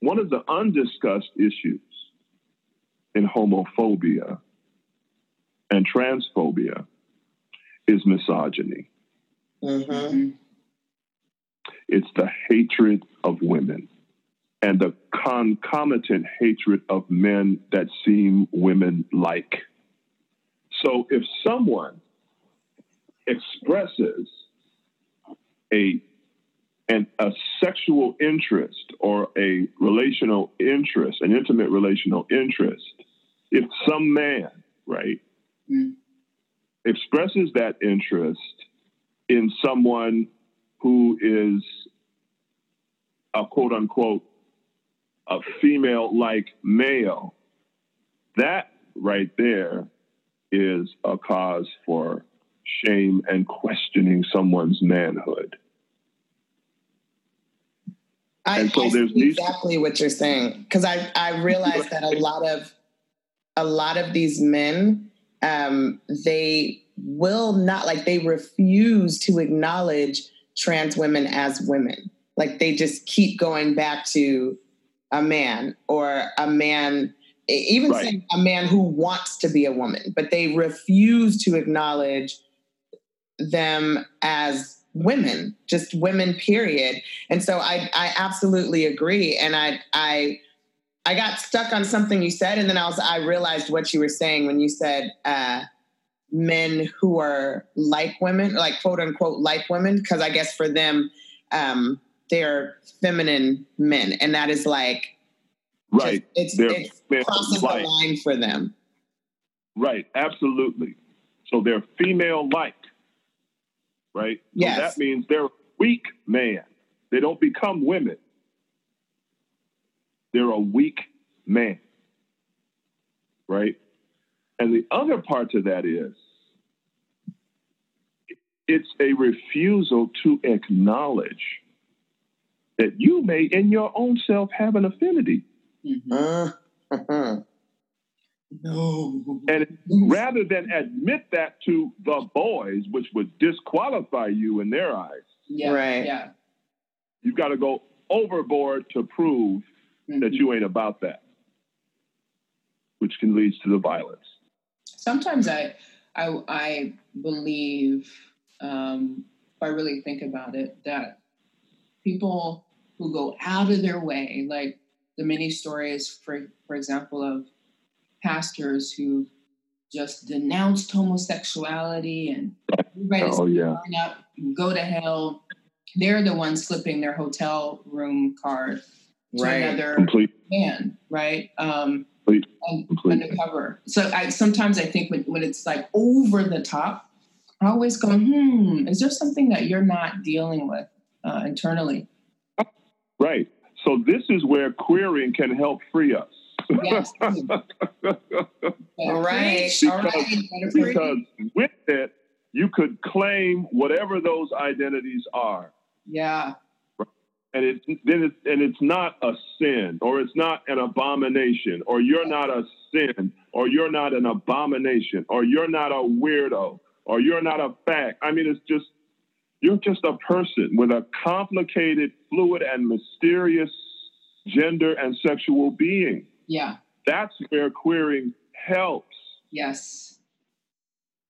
one of the undiscussed issues in homophobia and transphobia is misogyny. Mm-hmm. It's the hatred of women and the concomitant hatred of men that seem women like. So if someone expresses a and a sexual interest or a relational interest, an intimate relational interest, if some man, right, mm. expresses that interest in someone who is a quote unquote a female like male, that right there is a cause for shame and questioning someone's manhood. I, and so I there's exactly what you're saying because I I realize that a lot of a lot of these men um, they will not like they refuse to acknowledge trans women as women. Like they just keep going back to a man or a man, even right. saying a man who wants to be a woman, but they refuse to acknowledge them as women, just women, period. And so I, I absolutely agree. And I, I, I got stuck on something you said, and then I was, I realized what you were saying when you said uh, men who are like women, like quote unquote like women, because I guess for them, um, they're feminine men, and that is like, right? Just, it's it's crossing the line for them. Right, absolutely. So they're female like right? Yes. So that means they're weak man. They don't become women. They're a weak man, right? And the other part to that is it's a refusal to acknowledge that you may in your own self have an affinity. Mm-hmm. Uh-huh. [LAUGHS] No. And rather than admit that to the boys, which would disqualify you in their eyes. Yeah. Right. Yeah. You've got to go overboard to prove mm-hmm. that you ain't about that, which can lead to the violence. Sometimes I, I, I believe, um, if I really think about it, that people who go out of their way, like the many stories, for for example, of pastors who just denounced homosexuality and everybody's oh, yeah. up, go to hell. They're the ones slipping their hotel room card to right. another Complete. man, right? Um, and, undercover. So I sometimes I think when, when it's like over the top, I always go, hmm, is there something that you're not dealing with uh, internally? Right. So this is where queering can help free us. Yes. [LAUGHS] All right. Because, All right. because with it, you could claim whatever those identities are. Yeah. And it's then it's and it's not a sin or it's not an abomination or you're not a sin or you're not an abomination or you're not a weirdo or you're not a fact. I mean, it's just you're just a person with a complicated, fluid, and mysterious gender and sexual being. Yeah. That's where queering helps. Yes.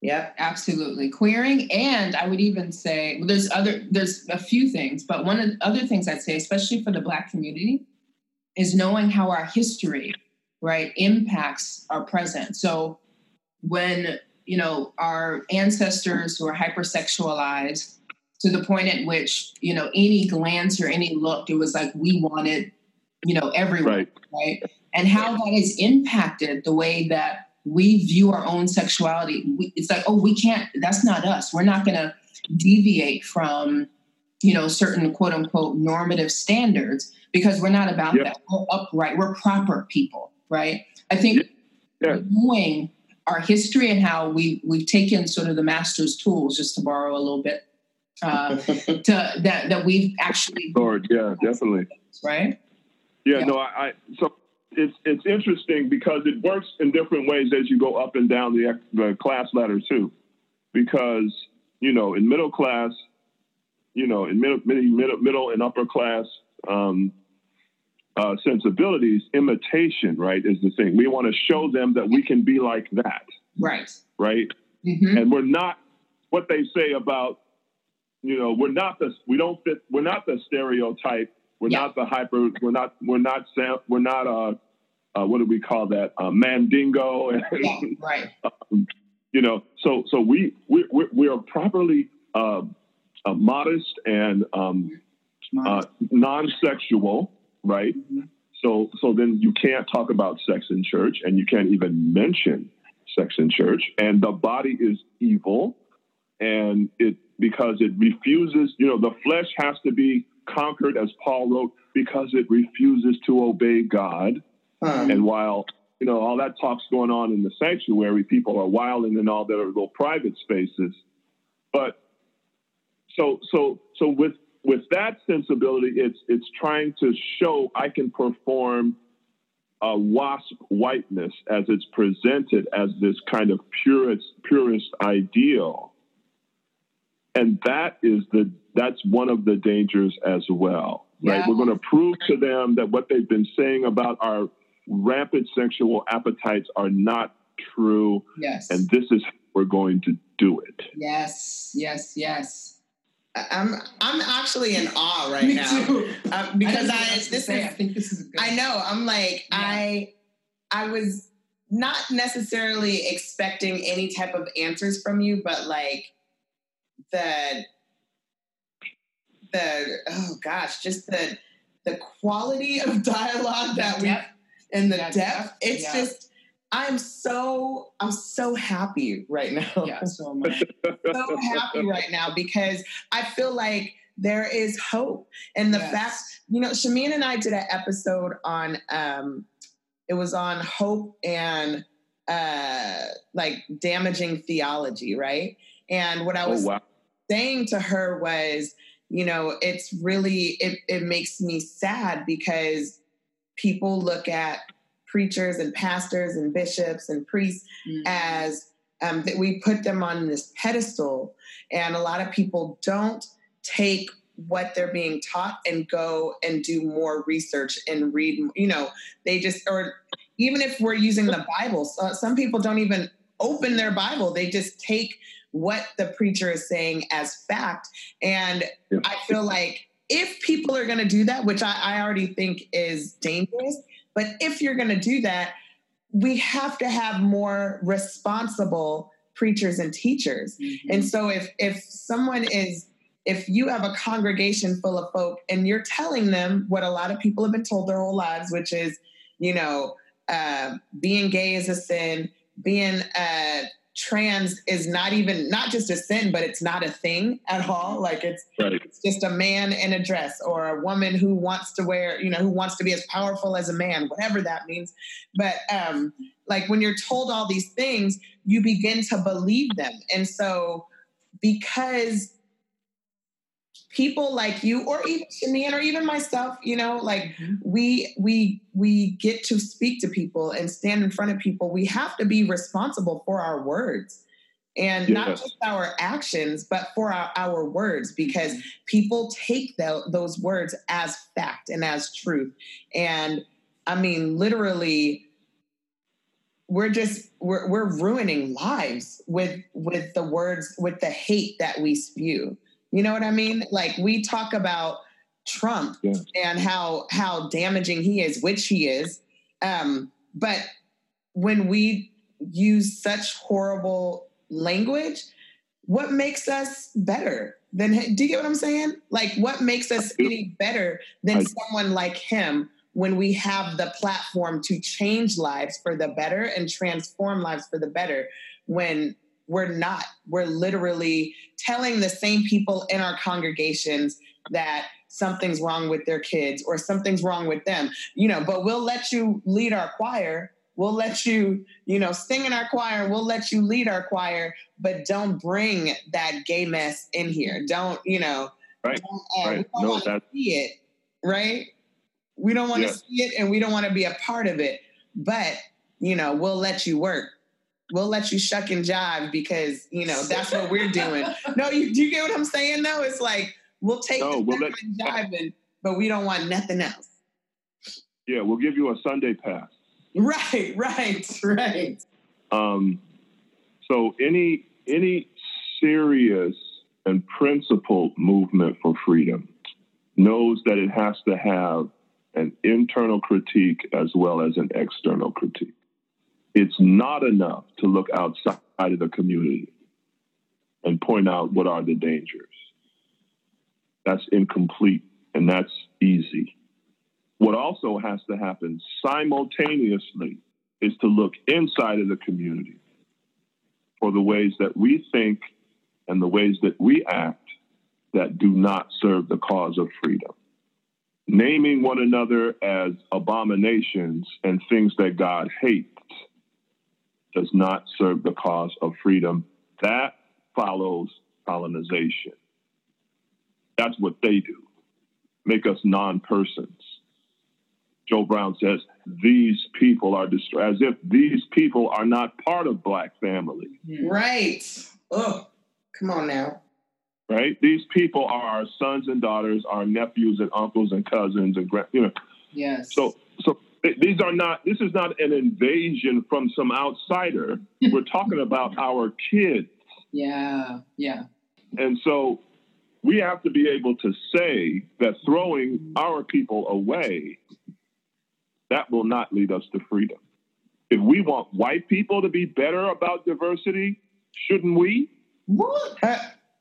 Yep, absolutely. Queering, and I would even say well, there's other there's a few things, but one of the other things I'd say, especially for the Black community, is knowing how our history, right, impacts our present. So when you know, our ancestors who are hypersexualized to the point at which, you know, any glance or any look, it was like we wanted, you know, everyone, right? right? And how that has impacted the way that we view our own sexuality. We, it's like, oh, we can't, that's not us. We're not going to deviate from, you know, certain quote unquote normative standards because we're not about yep. that. We're upright. We're proper people, right? I think yeah. knowing our history and how we we've taken sort of the master's tools, just to borrow a little bit, uh, to that that we've actually. Lord, yeah, definitely. Right. Yeah, yeah. no, I, I so it's it's interesting because it works in different ways as you go up and down the the class ladder too, because you know in middle class, you know in middle middle middle and upper class, um, uh, sensibilities, imitation, right, is the thing. We want to show them that we can be like that. Right. Right. Mm-hmm. And we're not what they say about, you know, we're not the, we don't fit, we're not the stereotype. We're yeah. not the hyper, we're not, we're not, we're not, uh, uh, what do we call that? Uh, mandingo. yeah, right. [LAUGHS] Um, you know, so, so we, we, we, we are properly, uh, uh modest and, um, uh, non-sexual, right? Mm-hmm. So so then you can't talk about sex in church, and you can't even mention sex in church. And the body is evil, and it because it refuses. You know, the flesh has to be conquered, as Paul wrote, because it refuses to obey God. Um, and while you know all that talk's going on in the sanctuary, people are wilding in all their little private spaces. But so so so with with that sensibility, it's it's trying to show I can perform a wasp whiteness as it's presented as this kind of purest purest ideal, and that is the that's one of the dangers as well. Yeah. Right, we're going to prove to them that what they've been saying about our rampant sexual appetites are not true. Yes, and this is we're going to do it. Yes, yes, yes. I'm I'm actually in awe right Me now uh, because I, I this say. is I think this is I know I'm like yeah. I I was not necessarily expecting any type of answers from you, but like the the oh gosh, just the the quality of [LAUGHS] dialogue that we and the yeah, depth. It's yeah. just I'm so I'm so happy right now. Yeah, [LAUGHS] so much. so happy right now because I feel like there is hope. And the yes. fact, you know, Shamian and I did an episode on um it was on hope and uh like damaging theology, right? And what I oh, was oh, wow. Saying to her was, you know, it's really it it makes me sad because people look at preachers and pastors and bishops and priests mm-hmm. as um, that we put them on this pedestal and a lot of people don't take what they're being taught and go and do more research and read you know they just or even if we're using the bible so some people don't even open their bible they just take what the preacher is saying as fact and yeah. i feel like if people are going to do that which I, I already think is dangerous but if you're going to do that, we have to have more responsible preachers and teachers. Mm-hmm. And so if if someone is if you have a congregation full of folk and you're telling them what a lot of people have been told their whole lives, which is, you know, uh, being gay is a sin, being uh, trans is not even not just a sin but it's not a thing at all. Like it's, right. it's just a man in a dress or a woman who wants to wear you know who wants to be as powerful as a man whatever that means. But um like when you're told all these things you begin to believe them. And so because people like you or even Shamian or even myself, you know, like mm-hmm. we we we get to speak to people and stand in front of people. We have to be responsible for our words. And yes. not just our actions, but for our, our words, because mm-hmm. people take the, those words as fact and as truth. And I mean, literally, we're just we're, we're ruining lives with with the words with the hate that we spew you know what I mean? Like we talk about Trump yeah. and how how damaging he is, which he is. Um, but when we use such horrible language, what makes us better than do you get what I'm saying? Like what makes us any better than I, someone like him when we have the platform to change lives for the better and transform lives for the better when we're not. We're literally telling the same people in our congregations that something's wrong with their kids or something's wrong with them, you know, but we'll let you lead our choir. We'll let you, you know, sing in our choir. We'll let you lead our choir, but don't bring that gay mess in here. Don't, you know, right. Don't, uh, right. We don't no, want to see it, right? We don't want to see it and we don't want to be a part of it. But, you know, we'll let you work we'll let you shuck and jive because you know that's what we're doing. no, you do you get what I'm saying? No, it's like we'll take no, the we'll let, and jiving, but we don't want nothing else. Yeah, we'll give you a Sunday pass. Right, right, right. Um, so any any serious and principled movement for freedom knows that it has to have an internal critique as well as an external critique. It's not enough to look outside of the community and point out what are the dangers. That's incomplete and that's easy. What also has to happen simultaneously is to look inside of the community for the ways that we think and the ways that we act that do not serve the cause of freedom. Naming one another as abominations and things that God hates does not serve the cause of freedom. That follows colonization. That's what they do, make us non persons. Joe Brown says, these people are destroyed, as if these people are not part of Black family. Right. Oh, come on now. Right? These people are our sons and daughters, our nephews and uncles and cousins and grand, you know. Yes. So, so these are not this is not an invasion from some outsider. [LAUGHS] We're talking about our kids. Yeah yeah. And so we have to be able to say that throwing our people away that will not lead us to freedom. If we want white people to be better about diversity shouldn't we? What?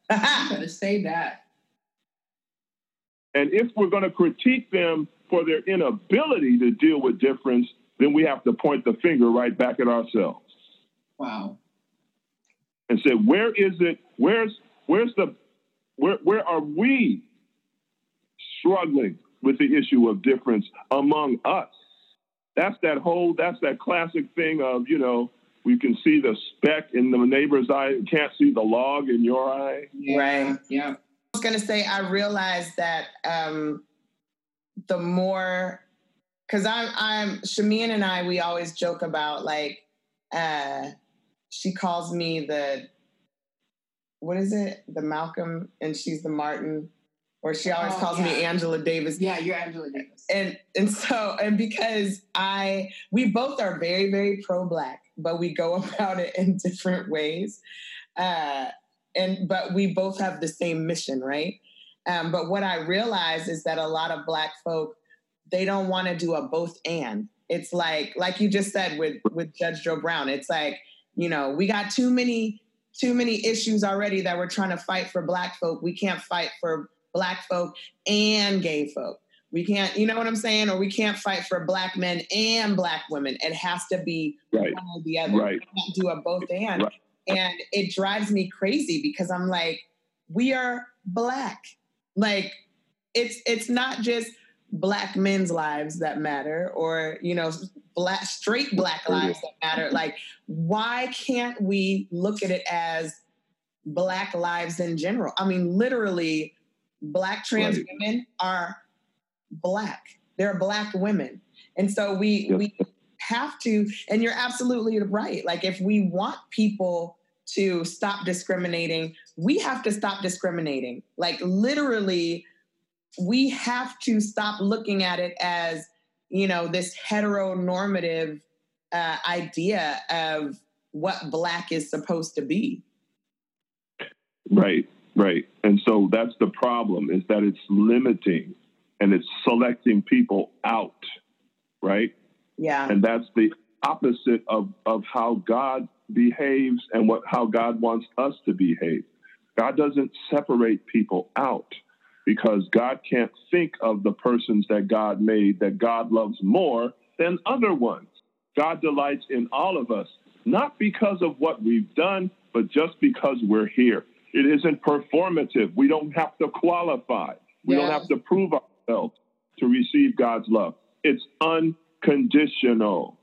I'm going to say that. And if we're going to critique them for their inability to deal with difference, then we have to point the finger right back at ourselves. Wow. And say, where is it? Where's where's the where where are we struggling with the issue of difference among us? That's that whole that's that classic thing of, you know, we can see the speck in the neighbor's eye, can't see the log in your eye. Right. Yeah. I was gonna say I realized that um the more because I'm I'm Shamian and I we always joke about like uh she calls me the what is it the Malcolm and she's the Martin or she always oh, calls yeah. me Angela Davis. Yeah, you're Angela Davis. And and so and because I we both are very very pro black, but we go [LAUGHS] about it in different ways. Uh and but we both have the same mission, right? Um, but what I realize is that a lot of Black folk they don't want to do a both and. It's like like you just said with with Judge Joe Brown. It's like you know we got too many too many issues already that we're trying to fight for Black folk. We can't fight for Black folk and gay folk. We can't, you know what I'm saying? Or we can't fight for black men and black women. It has to be right. one or the other. Right. We can't do a both and. Right. And it drives me crazy because I'm like, we are black. Like it's it's not just black men's lives that matter or you know black straight black oh, lives that matter. Like why can't we look at it as black lives in general? I mean literally black trans right. women are black. They're black women. And so we yep. we have to and you're absolutely right. Like if we want people to stop discriminating, we have to stop discriminating. Like literally, we have to stop looking at it as, you know, this heteronormative uh, idea of what black is supposed to be. Right, right. And so that's the problem is that it's limiting and it's selecting people out, right? Yeah. And that's the opposite of, of how God behaves and what how God wants us to behave. God doesn't separate people out because God can't think of the persons that God made that God loves more than other ones. God delights in all of us, not because of what we've done, but just because we're here. It isn't performative. We don't have to qualify. We yeah. don't have to prove ourselves to receive God's love. It's unconditional.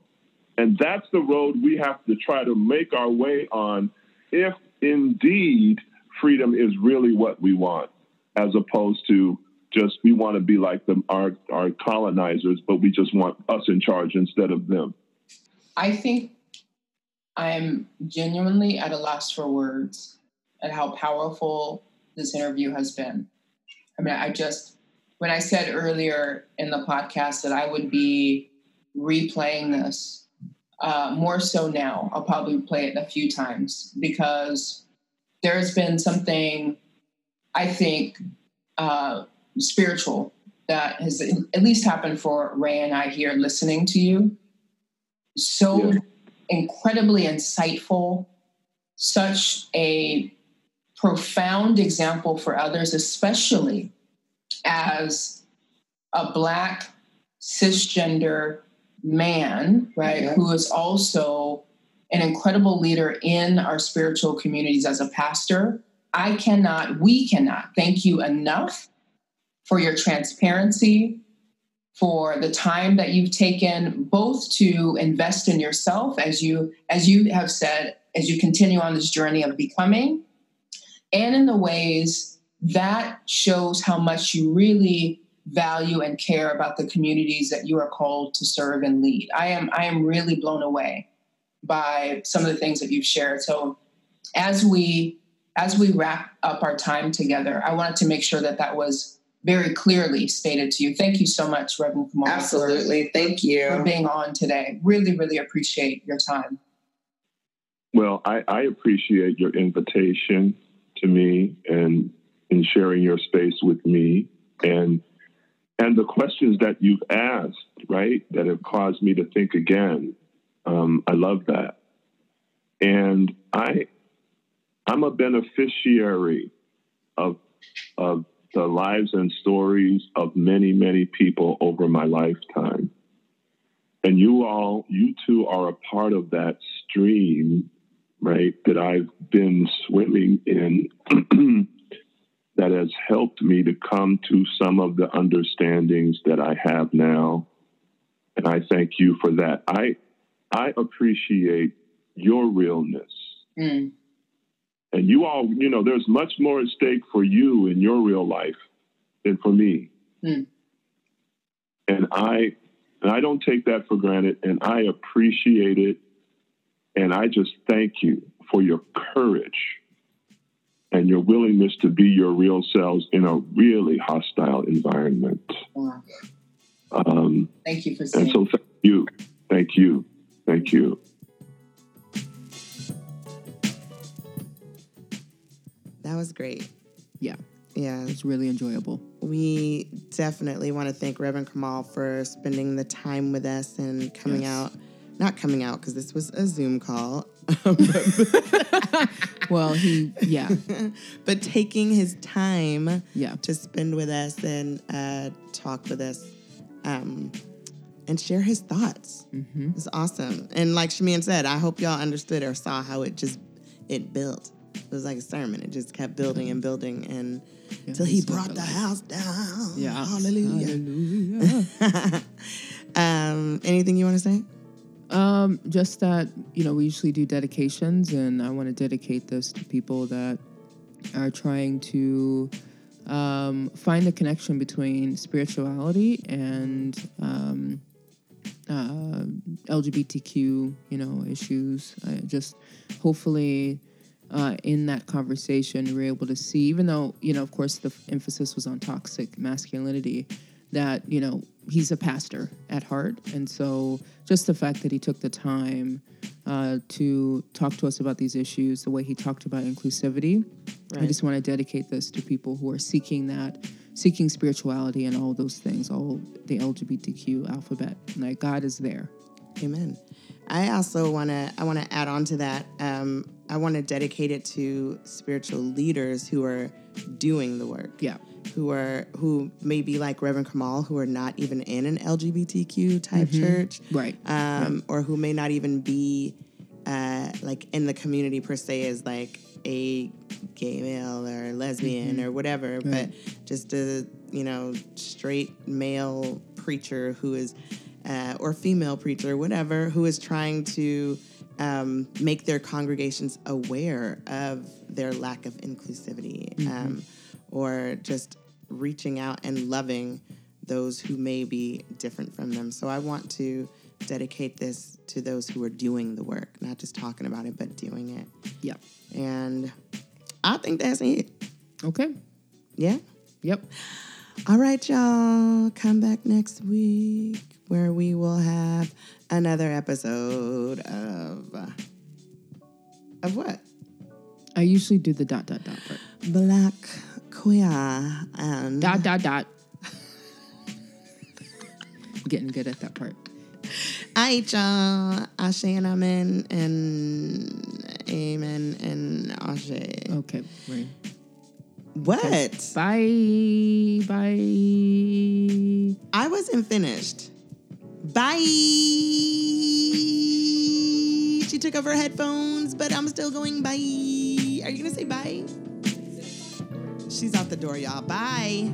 And that's the road we have to try to make our way on if indeed freedom is really what we want, as opposed to just we want to be like them, our, our colonizers, but we just want us in charge instead of them. I think I'm genuinely at a loss for words at how powerful this interview has been. I mean, I just, when I said earlier in the podcast that I would be replaying this, uh, more so now, I'll probably play it a few times because there's been something, I think, uh, spiritual that has at least happened for Ray and I here listening to you. So yeah. incredibly insightful, such a profound example for others, especially as a Black cisgender man, right, yeah. who is also an incredible leader in our spiritual communities as a pastor. I cannot, we cannot thank you enough for your transparency, for the time that you've taken both to invest in yourself as you as you have said as you continue on this journey of becoming and in the ways that shows how much you really value and care about the communities that you are called to serve and lead. I am I am really blown away by some of the things that you've shared. So as we as we wrap up our time together, I wanted to make sure that that was very clearly stated to you. Thank you so much, Reverend Kamal. Absolutely. For, Thank you for being on today. Really, really appreciate your time. Well, I, I appreciate your invitation to me and in sharing your space with me and and the questions that you've asked, right, that have caused me to think again. Um, I love that, and I I'm a beneficiary of of the lives and stories of many many people over my lifetime, and you all you two are a part of that stream right, that I've been swimming in [CLEARS THROAT] that has helped me to come to some of the understandings that I have now. And I thank you for that. I I appreciate your realness. Mm. And you all, you know, there's much more at stake for you in your real life than for me. Mm. And I and I don't take that for granted and I appreciate it and I just thank you for your courage and your willingness to be your real selves in a really hostile environment. Wow. Um, thank you for saying. And so, thank you, thank you, thank you. That was great. Yeah. Yeah. It's really enjoyable. We definitely want to thank Reverend Kamal for spending the time with us and coming yes. out not coming out because this was a Zoom call. [LAUGHS] well, he, yeah. [LAUGHS] but taking his time yeah. to spend with us and uh, talk with us um, and share his thoughts. Mm-hmm. It's awesome. And like Shamian said, I hope y'all understood or saw how it just, it built. It was like a sermon. It just kept building and building and until he brought the house down. Yeah. Hallelujah. Hallelujah. [LAUGHS] um, anything you want to say? Um, just that you know we usually do dedications, and I want to dedicate this to people that are trying to um, find the connection between spirituality and um, uh, LGBTQ, you know, issues. I just hopefully. Uh, in that conversation, we're able to see, even though, you know, of course, the emphasis was on toxic masculinity, that, you know, he's a pastor at heart. And so just the fact that he took the time uh, to talk to us about these issues, the way he talked about inclusivity, right. I just want to dedicate this to people who are seeking that, seeking spirituality and all those things, all the LGBTQ alphabet. Like God is there. Amen. I also want to I want to add on to that. Um, I want to dedicate it to spiritual leaders who are doing the work. Yeah. Who are who may be like Reverend Kamal, who are not even in an LGBTQ type church, Right. Um, or who may not even be uh, like in the community per se as like a gay male or lesbian or whatever, but just a you know straight male preacher who is uh, or female preacher, whatever, who is trying to um, make their congregations aware of their lack of inclusivity, um, or just reaching out and loving those who may be different from them. So I want to dedicate this to those who are doing the work, not just talking about it, but doing it. Yeah. And I think that's it. Okay. Yeah. Yep. All right, y'all. Come back next week where we will have another episode of of what? I usually do the dot dot dot part. Black queer um, and Dot dot dot. Getting good at that part. Aight, y'all. Ashe and amen and amen and ashe. Okay. Right. What? Bye. Bye. I wasn't finished. Bye. She took off her headphones, but I'm still going bye. Are you gonna say bye? She's out the door, y'all. Bye.